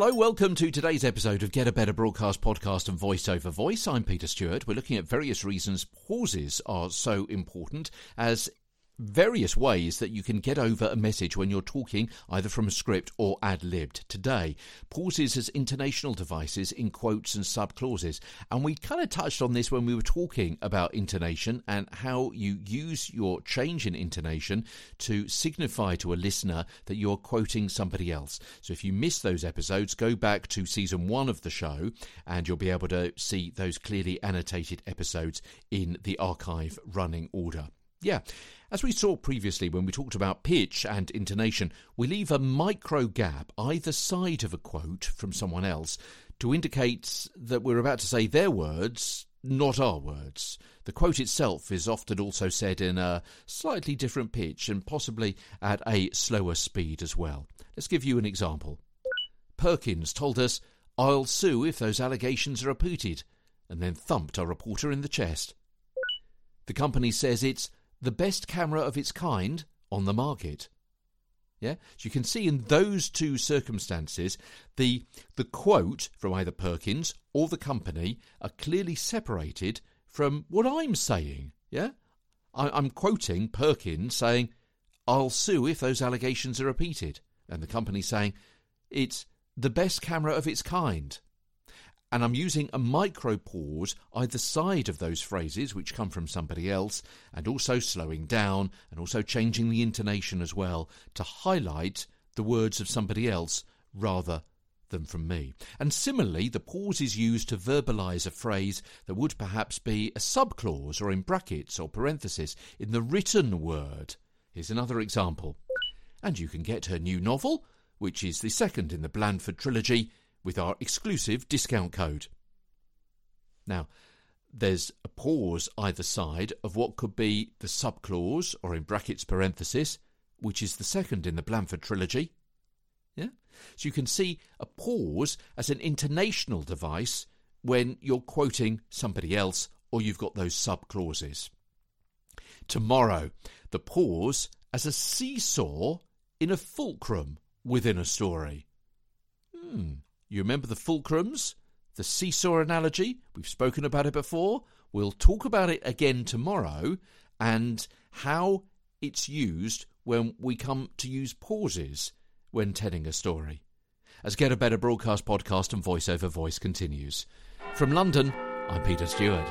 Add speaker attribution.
Speaker 1: Hello, welcome to today's episode of Get a Better Broadcast Podcast and Voice Over Voice. I'm Peter Stewart. We're looking at various reasons pauses are so important as various ways that you can get over a message when you're talking either from a script or ad libbed today. Pauses as intonational devices in quotes and subclauses. And we kind of touched on this when we were talking about intonation and how you use your change in intonation to signify to a listener that you're quoting somebody else. So if you missed those episodes, go back to season one of the show and you'll be able to see those clearly annotated episodes in the archive running order. Yeah. As we saw previously when we talked about pitch and intonation, we leave a micro gap either side of a quote from someone else to indicate that we're about to say their words, not our words. The quote itself is often also said in a slightly different pitch and possibly at a slower speed as well. Let's give you an example. Perkins told us, I'll sue if those allegations are repeated, and then thumped our reporter in the chest. The company says it's the best camera of its kind on the market. Yeah, so you can see in those two circumstances, the the quote from either Perkins or the company are clearly separated from what I'm saying. Yeah, I, I'm quoting Perkins saying, "I'll sue if those allegations are repeated," and the company saying, "It's the best camera of its kind." And I'm using a micro pause either side of those phrases which come from somebody else, and also slowing down and also changing the intonation as well to highlight the words of somebody else rather than from me. And similarly, the pause is used to verbalise a phrase that would perhaps be a subclause or in brackets or parenthesis in the written word. Here's another example. And you can get her new novel, which is the second in the Blandford trilogy, with our exclusive discount code. Now, there's a pause either side of what could be the subclause, or in brackets parenthesis, which is the second in the Blanford trilogy. Yeah? So you can see a pause as an intonational device when you're quoting somebody else or you've got those subclauses. Tomorrow, the pause as a seesaw in a fulcrum within a story. Hmm. You remember the fulcrums? The seesaw analogy? We've spoken about it before. We'll talk about it again tomorrow and how it's used when we come to use pauses when telling a story. As Get a Better Broadcast podcast and voice over voice continues. From London, I'm Peter Stewart.